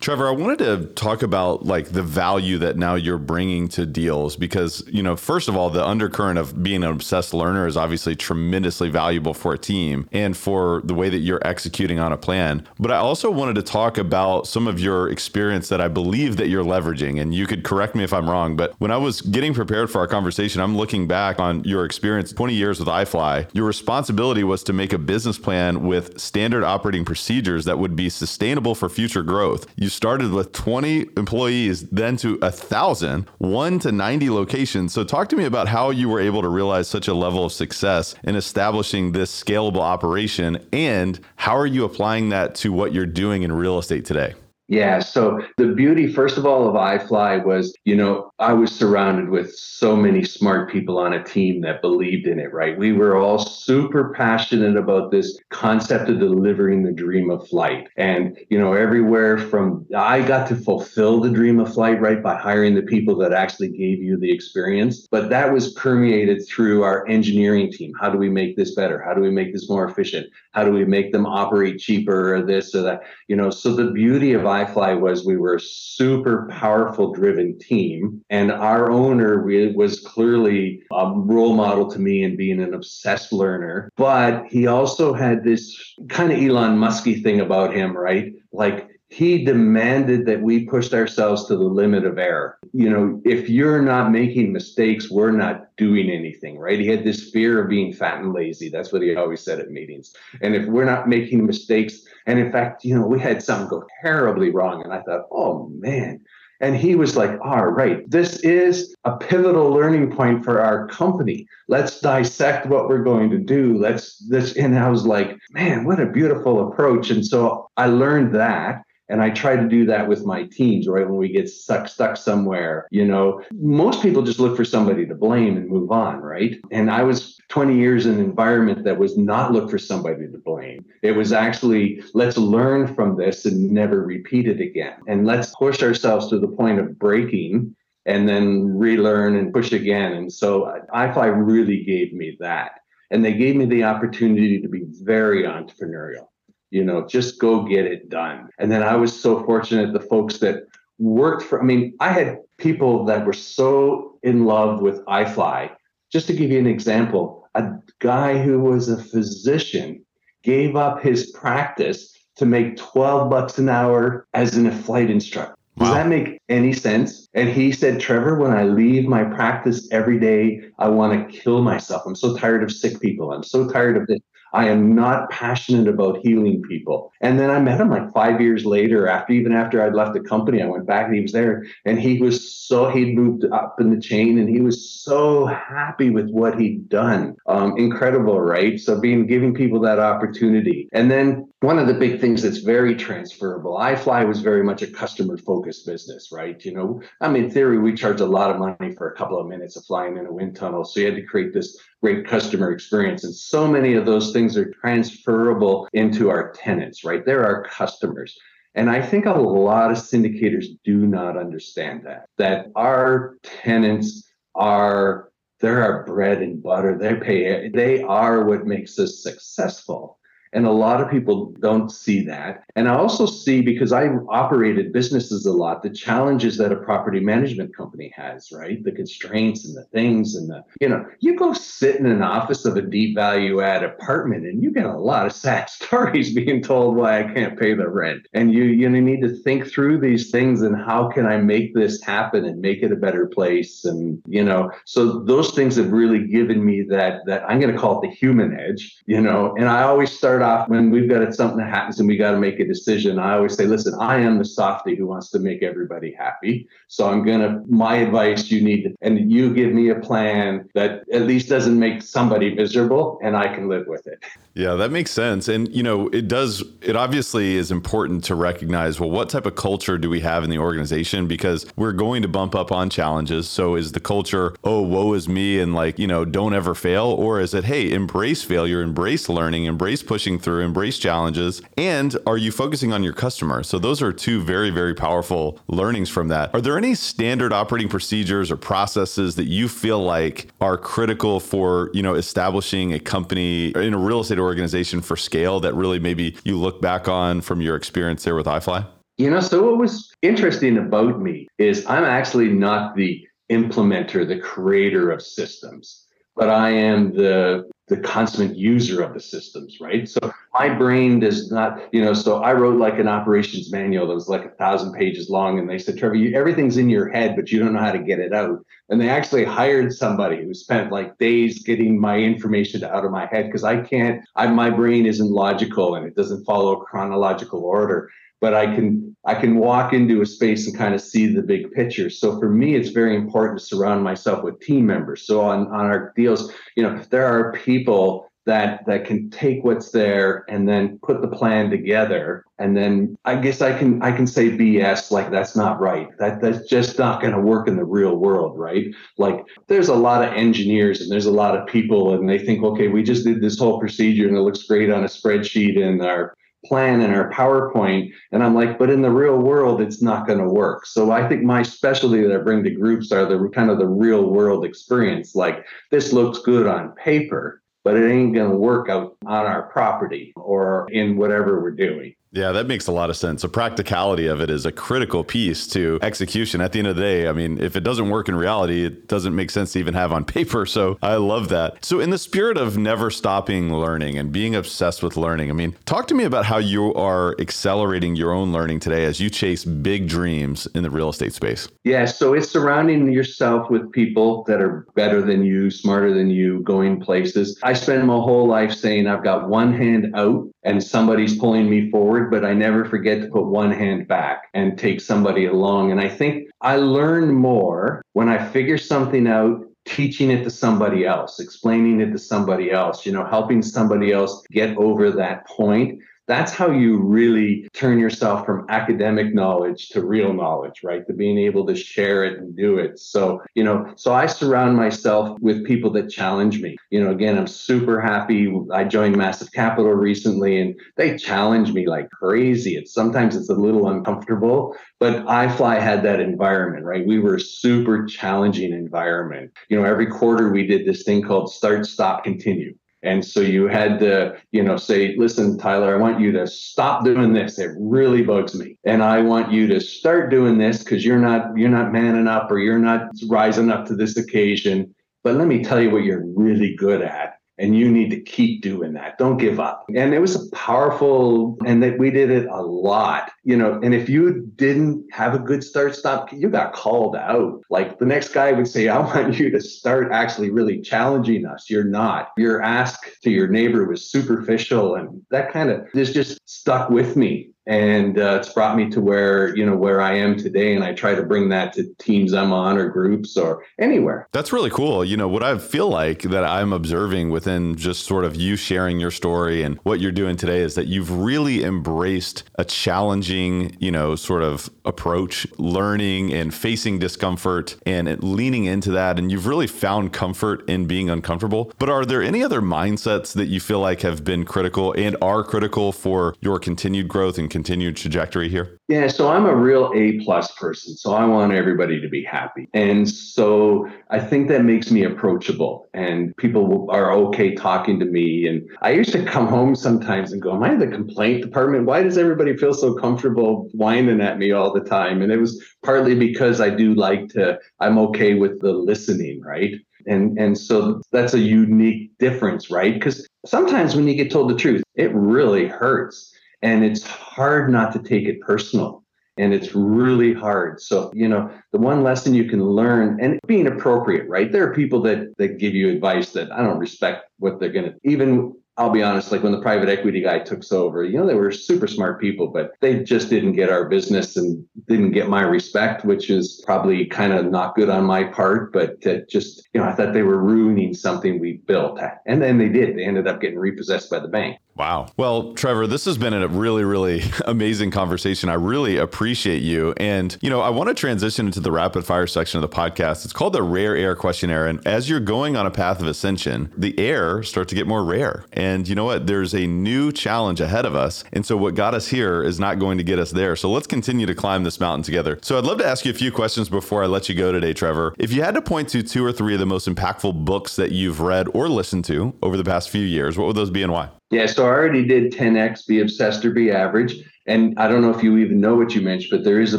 Speaker 3: Trevor, I wanted to talk about like the value that now you're bringing to deals because, you know, first of all, the undercurrent of being an obsessed learner is obviously tremendously valuable for a team and for the way that you're executing on a plan. But I also wanted to talk about some of your experience that I believe that you're leveraging and you could correct me if I'm wrong, but when I was getting prepared for our conversation, I'm looking back on your experience 20 years with iFly. Your responsibility was to make a business plan with standard operating procedures that would be sustainable for future growth. You started with 20 employees, then to a thousand, one to 90 locations. So, talk to me about how you were able to realize such a level of success in establishing this scalable operation, and how are you applying that to what you're doing in real estate today?
Speaker 1: Yeah. So the beauty, first of all, of iFly was, you know, I was surrounded with so many smart people on a team that believed in it, right? We were all super passionate about this concept of delivering the dream of flight. And, you know, everywhere from I got to fulfill the dream of flight, right, by hiring the people that actually gave you the experience. But that was permeated through our engineering team. How do we make this better? How do we make this more efficient? How do we make them operate cheaper or this or that? You know, so the beauty of iFly was we were a super powerful driven team. And our owner was clearly a role model to me in being an obsessed learner. But he also had this kind of Elon Musky thing about him, right? Like he demanded that we pushed ourselves to the limit of error. You know, if you're not making mistakes, we're not doing anything, right? He had this fear of being fat and lazy. That's what he always said at meetings. And if we're not making mistakes, and in fact, you know, we had something go terribly wrong. And I thought, oh man. And he was like, all right, this is a pivotal learning point for our company. Let's dissect what we're going to do. Let's this. And I was like, man, what a beautiful approach. And so I learned that. And I try to do that with my teams, right? When we get stuck, stuck somewhere, you know, most people just look for somebody to blame and move on, right? And I was 20 years in an environment that was not look for somebody to blame. It was actually, let's learn from this and never repeat it again. And let's push ourselves to the point of breaking and then relearn and push again. And so iFly really gave me that. And they gave me the opportunity to be very entrepreneurial you know, just go get it done. And then I was so fortunate the folks that worked for, I mean, I had people that were so in love with iFly. Just to give you an example, a guy who was a physician gave up his practice to make 12 bucks an hour as an flight instructor. Does that make any sense? And he said, Trevor, when I leave my practice every day, I want to kill myself. I'm so tired of sick people. I'm so tired of this. I am not passionate about healing people. And then I met him like five years later, after even after I'd left the company, I went back and he was there and he was so he'd moved up in the chain and he was so happy with what he'd done. Um, incredible, right? So being giving people that opportunity. And then one of the big things that's very transferable, iFly was very much a customer focused business, right? You know, I mean, in theory, we charge a lot of money for a couple of minutes of flying in a wind tunnel. So you had to create this great customer experience. And so many of those things are transferable into our tenants, right? They're our customers. And I think a lot of syndicators do not understand that, that our tenants are, they're our bread and butter. They pay, they are what makes us successful. And a lot of people don't see that. And I also see, because I operated businesses a lot, the challenges that a property management company has, right? The constraints and the things and the, you know, you go sit in an office of a deep value add apartment and you get a lot of sad stories being told why I can't pay the rent. And you, you need to think through these things and how can I make this happen and make it a better place? And, you know, so those things have really given me that, that I'm going to call it the human edge, you know, and I always start off when we've got something that happens and we got to make a decision. I always say, listen, I am the softy who wants to make everybody happy. So I'm going to, my advice, you need to, and you give me a plan that at least doesn't make somebody miserable and I can live with it.
Speaker 3: Yeah, that makes sense. And, you know, it does, it obviously is important to recognize, well, what type of culture do we have in the organization? Because we're going to bump up on challenges. So is the culture, oh, woe is me, and like, you know, don't ever fail? Or is it, hey, embrace failure, embrace learning, embrace pushing through, embrace challenges? And are you focusing on your customer? So those are two very, very powerful learnings from that. Are there any standard operating procedures or processes that you feel like are critical for, you know, establishing a company in a real estate organization for scale that really maybe you look back on from your experience there with iFly?
Speaker 1: You know, so what was interesting about me is I'm actually not the implementer, the creator of systems, but I am the the consummate user of the systems, right? So my brain does not, you know, so I wrote like an operations manual that was like a thousand pages long. And they said, Trevor, you, everything's in your head, but you don't know how to get it out. And they actually hired somebody who spent like days getting my information out of my head because I can't, I, my brain isn't logical and it doesn't follow chronological order but I can I can walk into a space and kind of see the big picture. So for me, it's very important to surround myself with team members. So on on our deals, you know, there are people that that can take what's there and then put the plan together and then i guess i can i can say bs like that's not right that that's just not going to work in the real world right like there's a lot of engineers and there's a lot of people and they think okay we just did this whole procedure and it looks great on a spreadsheet in our plan in our PowerPoint. And I'm like, but in the real world, it's not going to work. So I think my specialty that I bring to groups are the kind of the real world experience. Like this looks good on paper, but it ain't going to work out on our property or in whatever we're doing.
Speaker 3: Yeah, that makes a lot of sense. The practicality of it is a critical piece to execution. At the end of the day, I mean, if it doesn't work in reality, it doesn't make sense to even have on paper. So I love that. So, in the spirit of never stopping learning and being obsessed with learning, I mean, talk to me about how you are accelerating your own learning today as you chase big dreams in the real estate space.
Speaker 1: Yeah, so it's surrounding yourself with people that are better than you, smarter than you, going places. I spend my whole life saying I've got one hand out and somebody's pulling me forward, but I never forget to put one hand back and take somebody along. And I think I learn more when I figure something out teaching it to somebody else, explaining it to somebody else, you know, helping somebody else get over that point that's how you really turn yourself from academic knowledge to real knowledge, right? To being able to share it and do it. So, you know, so I surround myself with people that challenge me. You know, again, I'm super happy. I joined Massive Capital recently and they challenge me like crazy. It's sometimes it's a little uncomfortable, but iFly had that environment, right? We were a super challenging environment. You know, every quarter we did this thing called start, stop, continue and so you had to, you know, say, listen, Tyler, I want you to stop doing this. It really bugs me. And I want you to start doing this because you're not you're not manning up or you're not rising up to this occasion. But let me tell you what you're really good at and you need to keep doing that. Don't give up. And it was a powerful and that we did it a lot you know and if you didn't have a good start stop you got called out. Like the next guy would say i want you to start actually really challenging us. You're not. Your ask to your neighbor was superficial and that kind of this just stuck with me and uh, it's brought me to where you know where I am today, and I try to bring that to teams I'm on or groups or anywhere.
Speaker 3: That's really cool. You know what I feel like that I'm observing within just sort of you sharing your story and what you're doing today is that you've really embraced a challenging, you know, sort of approach, learning and facing discomfort and leaning into that, and you've really found comfort in being uncomfortable. But are there any other mindsets that you feel like have been critical and are critical for your continued growth and continued trajectory here?
Speaker 1: Yeah, so I'm a real A plus person. So I want everybody to be happy. And so I think that makes me approachable and people are okay talking to me. And I used to come home sometimes and go, Am I the complaint department? Why does everybody feel so comfortable whining at me all the time? And it was partly because I do like to, I'm okay with the listening, right? And and so that's a unique difference, right? Because sometimes when you get told the truth, it really hurts and it's hard not to take it personal and it's really hard so you know the one lesson you can learn and being appropriate right there are people that that give you advice that i don't respect what they're going to even I'll be honest, like when the private equity guy took over, you know, they were super smart people, but they just didn't get our business and didn't get my respect, which is probably kind of not good on my part. But just, you know, I thought they were ruining something we built. And then they did. They ended up getting repossessed by the bank.
Speaker 3: Wow. Well, Trevor, this has been a really, really amazing conversation. I really appreciate you. And, you know, I want to transition into the rapid fire section of the podcast. It's called the Rare Air Questionnaire. And as you're going on a path of ascension, the air starts to get more rare. And you know what? There's a new challenge ahead of us. And so what got us here is not going to get us there. So let's continue to climb this mountain together. So I'd love to ask you a few questions before I let you go today, Trevor. If you had to point to two or three of the most impactful books that you've read or listened to over the past few years, what would those be and why?
Speaker 1: Yeah, so I already did 10x, be obsessed or be average. And I don't know if you even know what you mentioned, but there is a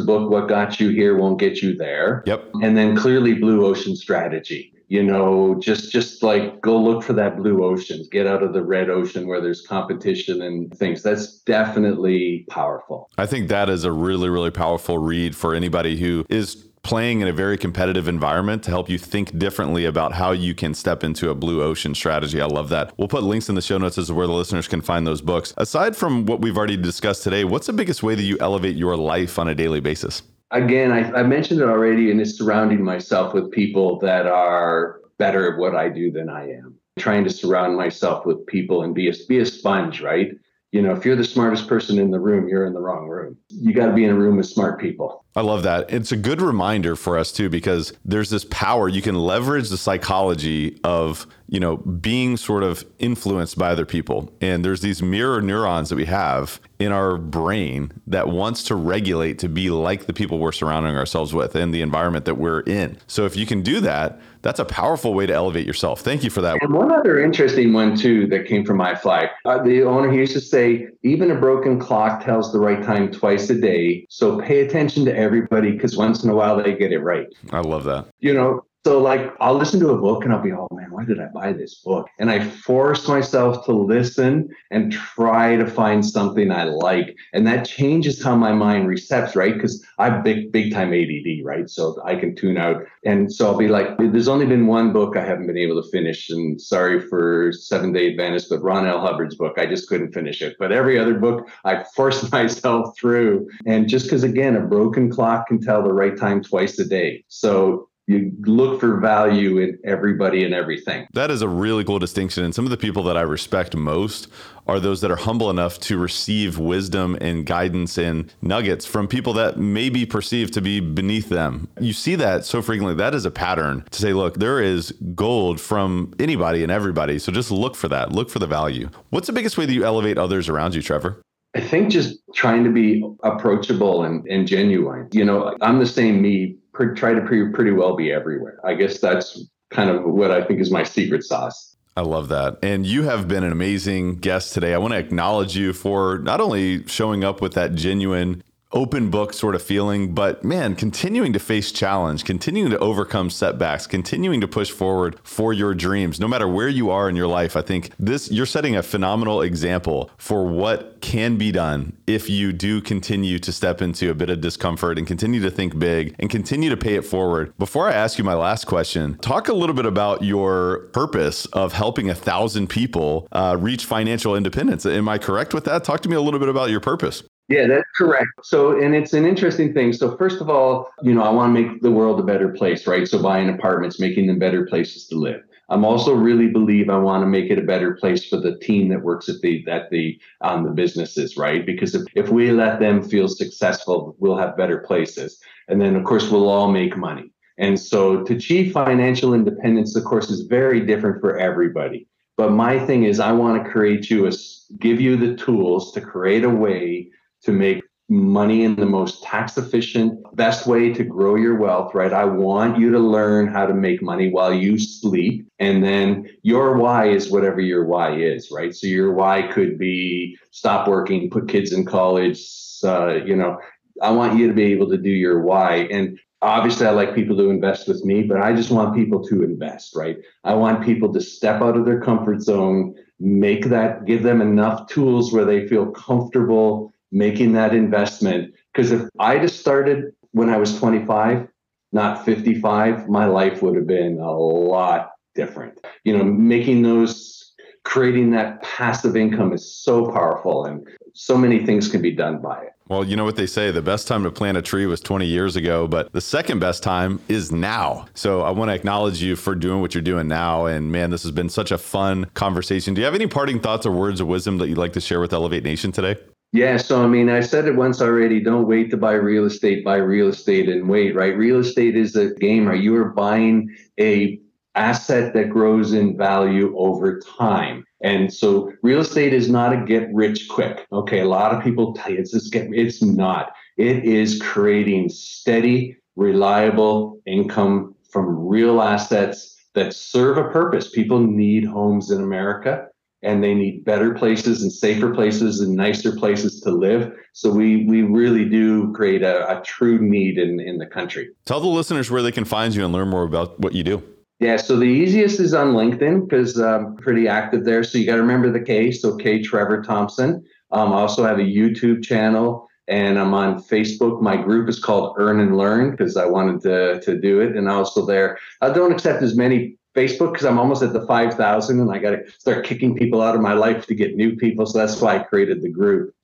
Speaker 1: book, What Got You Here Won't Get You There.
Speaker 3: Yep.
Speaker 1: And then clearly Blue Ocean Strategy. You know, just just like go look for that blue ocean, get out of the red ocean where there's competition and things. That's definitely powerful.
Speaker 3: I think that is a really, really powerful read for anybody who is playing in a very competitive environment to help you think differently about how you can step into a blue ocean strategy. I love that. We'll put links in the show notes as to where the listeners can find those books. Aside from what we've already discussed today, what's the biggest way that you elevate your life on a daily basis?
Speaker 1: Again, I, I mentioned it already, and it's surrounding myself with people that are better at what I do than I am. Trying to surround myself with people and be a, be a sponge, right? You know, if you're the smartest person in the room, you're in the wrong room. You got to be in a room with smart people.
Speaker 3: I love that. It's a good reminder for us too, because there's this power. You can leverage the psychology of, you know, being sort of influenced by other people. And there's these mirror neurons that we have in our brain that wants to regulate to be like the people we're surrounding ourselves with and the environment that we're in. So if you can do that, that's a powerful way to elevate yourself. Thank you for that.
Speaker 1: And one other interesting one too that came from iFly. Uh, the owner he used to say, even a broken clock tells the right time twice a day. So pay attention to everybody because once in a while they get it right.
Speaker 3: I love that.
Speaker 1: You know, so like I'll listen to a book and I'll be, oh man, why did I buy this book? And I force myself to listen and try to find something I like. And that changes how my mind recepts, right? Because I'm big, big time ADD, right? So I can tune out. And so I'll be like, there's only been one book I haven't been able to finish. And sorry for Seven Day Adventist, but Ron L. Hubbard's book, I just couldn't finish it. But every other book I forced myself through. And just because again, a broken clock can tell the right time twice a day. So you look for value in everybody and everything.
Speaker 3: That is a really cool distinction. And some of the people that I respect most are those that are humble enough to receive wisdom and guidance and nuggets from people that may be perceived to be beneath them. You see that so frequently. That is a pattern to say, look, there is gold from anybody and everybody. So just look for that, look for the value. What's the biggest way that you elevate others around you, Trevor?
Speaker 1: I think just trying to be approachable and, and genuine. You know, I'm the same me try to pretty, pretty well be everywhere. I guess that's kind of what I think is my secret sauce.
Speaker 3: I love that. And you have been an amazing guest today. I want to acknowledge you for not only showing up with that genuine open book sort of feeling, but man, continuing to face challenge, continuing to overcome setbacks, continuing to push forward for your dreams, no matter where you are in your life. I think this, you're setting a phenomenal example for what can be done if you do continue to step into a bit of discomfort and continue to think big and continue to pay it forward. Before I ask you my last question, talk a little bit about your purpose of helping a thousand people uh, reach financial independence. Am I correct with that? Talk to me a little bit about your purpose.
Speaker 1: Yeah, that's correct. So, and it's an interesting thing. So, first of all, you know, I want to make the world a better place, right? So, buying apartments, making them better places to live. I'm also really believe I want to make it a better place for the team that works at the at the on the businesses, right? Because if, if we let them feel successful, we'll have better places. And then of course we'll all make money. And so to achieve financial independence, of course, is very different for everybody. But my thing is I want to create you a give you the tools to create a way to make money in the most tax efficient, best way to grow your wealth, right? I want you to learn how to make money while you sleep. And then your why is whatever your why is, right? So your why could be stop working, put kids in college, uh, you know, I want you to be able to do your why. And obviously I like people to invest with me, but I just want people to invest, right? I want people to step out of their comfort zone, make that, give them enough tools where they feel comfortable making that investment. Because if I just started when I was 25, not 55, my life would have been a lot different. You know, making those creating that passive income is so powerful and so many things can be done by it.
Speaker 3: Well, you know what they say the best time to plant a tree was 20 years ago, but the second best time is now. So I want to acknowledge you for doing what you're doing now. And man, this has been such a fun conversation. Do you have any parting thoughts or words of wisdom that you'd like to share with Elevate Nation today?
Speaker 1: Yeah, so I mean, I said it once already. Don't wait to buy real estate, buy real estate and wait, right? Real estate is a game, right? You are buying a asset that grows in value over time. And so real estate is not a get rich quick. Okay. A lot of people tell you it's just get, it's not. It is creating steady, reliable income from real assets that serve a purpose. People need homes in America and they need better places and safer places and nicer places to live. So we we really do create a, a true need in, in the country.
Speaker 3: Tell the listeners where they can find you and learn more about what you do.
Speaker 1: Yeah, so the easiest is on LinkedIn because I'm pretty active there. So you got to remember the K. So K Trevor Thompson. Um, I also have a YouTube channel and I'm on Facebook. My group is called Earn and Learn because I wanted to, to do it. And also there, I don't accept as many Facebook because I'm almost at the 5,000 and I got to start kicking people out of my life to get new people. So that's why I created the group.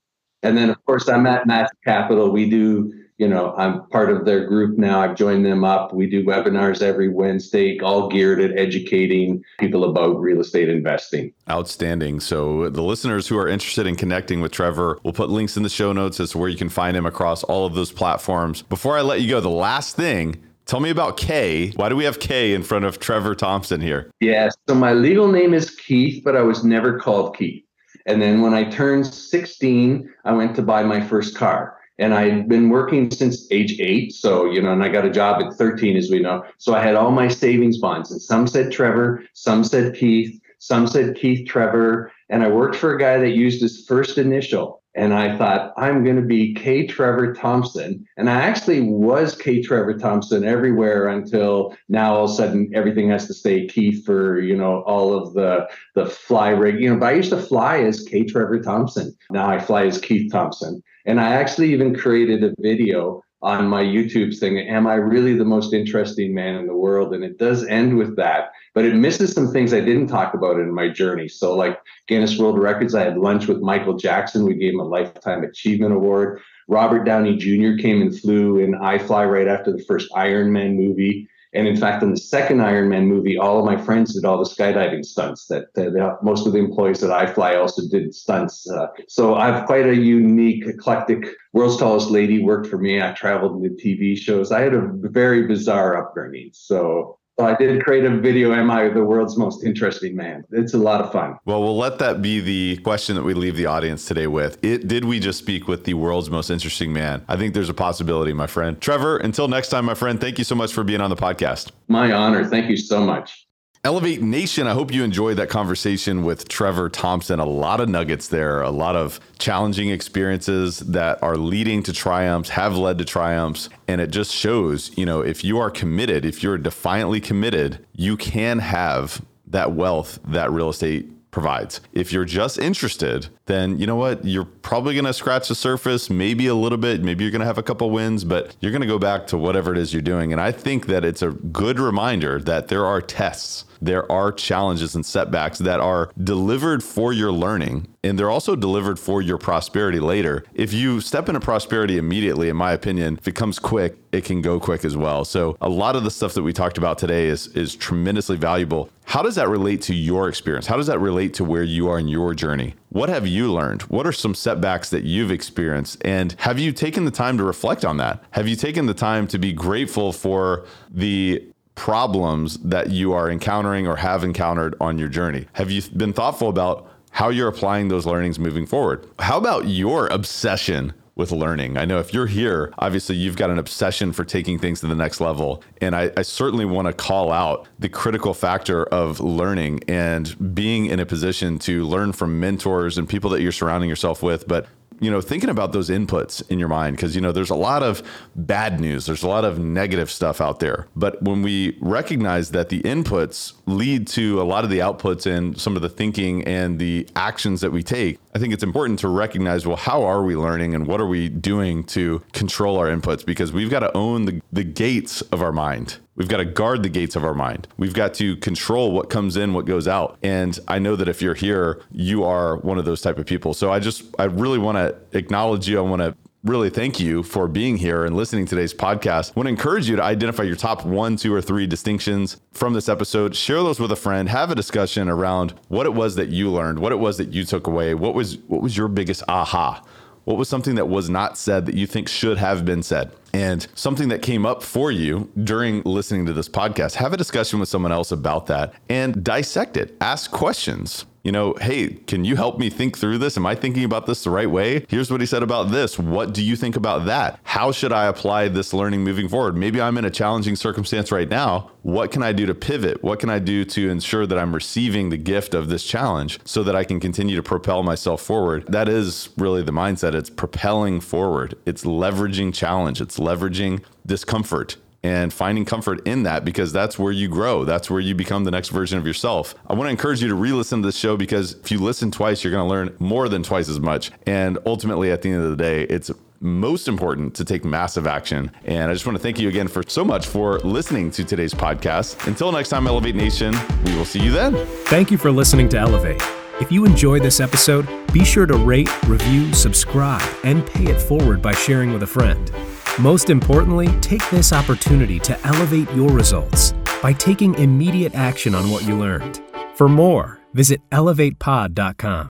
Speaker 1: And then, of course, I'm at Mass Capital. We do you know, I'm part of their group now. I've joined them up. We do webinars every Wednesday, all geared at educating people about real estate investing.
Speaker 3: Outstanding. So, the listeners who are interested in connecting with Trevor, we'll put links in the show notes as to where you can find him across all of those platforms. Before I let you go, the last thing Tell me about K. Why do we have K in front of Trevor Thompson here?
Speaker 1: Yeah, so my legal name is Keith, but I was never called Keith. And then when I turned 16, I went to buy my first car and I'd been working since age eight. So, you know, and I got a job at 13, as we know. So I had all my savings bonds, and some said Trevor, some said Keith, some said Keith Trevor. And I worked for a guy that used his first initial. And I thought, I'm going to be K. Trevor Thompson. And I actually was K. Trevor Thompson everywhere until now all of a sudden everything has to stay Keith for, you know, all of the the fly rig. You know, but I used to fly as K. Trevor Thompson. Now I fly as Keith Thompson. And I actually even created a video on my YouTube thing, Am I really the most interesting man in the world? And it does end with that, but it misses some things I didn't talk about in my journey. So, like Guinness World Records, I had lunch with Michael Jackson. We gave him a Lifetime Achievement Award. Robert Downey Jr. came and flew in fly right after the first Iron Man movie. And in fact, in the second Iron Man movie, all of my friends did all the skydiving stunts. That uh, most of the employees that iFly also did stunts. Uh, so I've quite a unique, eclectic. World's Tallest Lady worked for me. I traveled with TV shows. I had a very bizarre upbringing. So so I did create a video, Am I the world's most interesting man? It's a lot of fun.
Speaker 3: Well, we'll let that be the question that we leave the audience today with. It, did we just speak with the world's most interesting man? I think there's a possibility, my friend. Trevor, until next time, my friend, thank you so much for being on the podcast.
Speaker 1: My honor. Thank you so much.
Speaker 3: Elevate Nation, I hope you enjoyed that conversation with Trevor Thompson. A lot of nuggets there, a lot of challenging experiences that are leading to triumphs, have led to triumphs. And it just shows, you know, if you are committed, if you're defiantly committed, you can have that wealth that real estate provides. If you're just interested, then you know what? You're probably going to scratch the surface, maybe a little bit. Maybe you're going to have a couple wins, but you're going to go back to whatever it is you're doing. And I think that it's a good reminder that there are tests there are challenges and setbacks that are delivered for your learning and they're also delivered for your prosperity later. If you step into prosperity immediately, in my opinion, if it comes quick, it can go quick as well. So a lot of the stuff that we talked about today is is tremendously valuable. How does that relate to your experience? How does that relate to where you are in your journey? What have you learned? What are some setbacks that you've experienced? And have you taken the time to reflect on that? Have you taken the time to be grateful for the problems that you are encountering or have encountered on your journey? Have you been thoughtful about how you're applying those learnings moving forward? How about your obsession with learning. I know if you're here, obviously you've got an obsession for taking things to the next level. And I, I, certainly want to call out the critical factor of learning and being in a position to learn from mentors and people that you're surrounding yourself with, but you know, thinking about those inputs in your mind, because, you know, there's a lot of bad news, there's a lot of negative stuff out there. But when we recognize that the inputs lead to a lot of the outputs and some of the thinking and the actions that we take, I think it's important to recognize well, how are we learning and what are we doing to control our inputs? Because we've got to own the, the gates of our mind We've got to guard the gates of our mind. We've got to control what comes in, what goes out. And I know that if you're here, you are one of those type of people. So I just, I really want to acknowledge you. I want to really thank you for being here and listening to today's podcast. I want to encourage you to identify your top one, two, or three distinctions from this episode. Share those with a friend. Have a discussion around what it was that you learned, what it was that you took away, what was what was your biggest aha. What was something that was not said that you think should have been said? And something that came up for you during listening to this podcast, have a discussion with someone else about that and dissect it. Ask questions you know, hey, can you help me think through this? Am I thinking about this the right way? Here's what he said about this. What do you think about that? How should I apply this learning moving forward? Maybe I'm in a challenging circumstance right now. What can I do to pivot? What can I do to ensure that I'm receiving the gift of this challenge so that I can continue to propel myself forward? That is really the mindset. It's propelling forward, it's leveraging challenge, it's leveraging discomfort and finding comfort in that because that's where you grow. That's where you become the next version of yourself. I want to encourage you to re listen to this show because if you listen twice, you're going to learn more than twice as much. And ultimately, at the end of the day, it's most important to take massive action. And I just want to thank you again for so much for listening to today's podcast. Until next time, Elevate Nation, we will see you then.
Speaker 2: Thank you for listening to Elevate. If you enjoyed this episode, be sure to rate, review, subscribe, and pay it forward by sharing with a friend. Most importantly, take this opportunity to elevate your results by taking immediate action on what you learned. For more, visit elevatepod.com.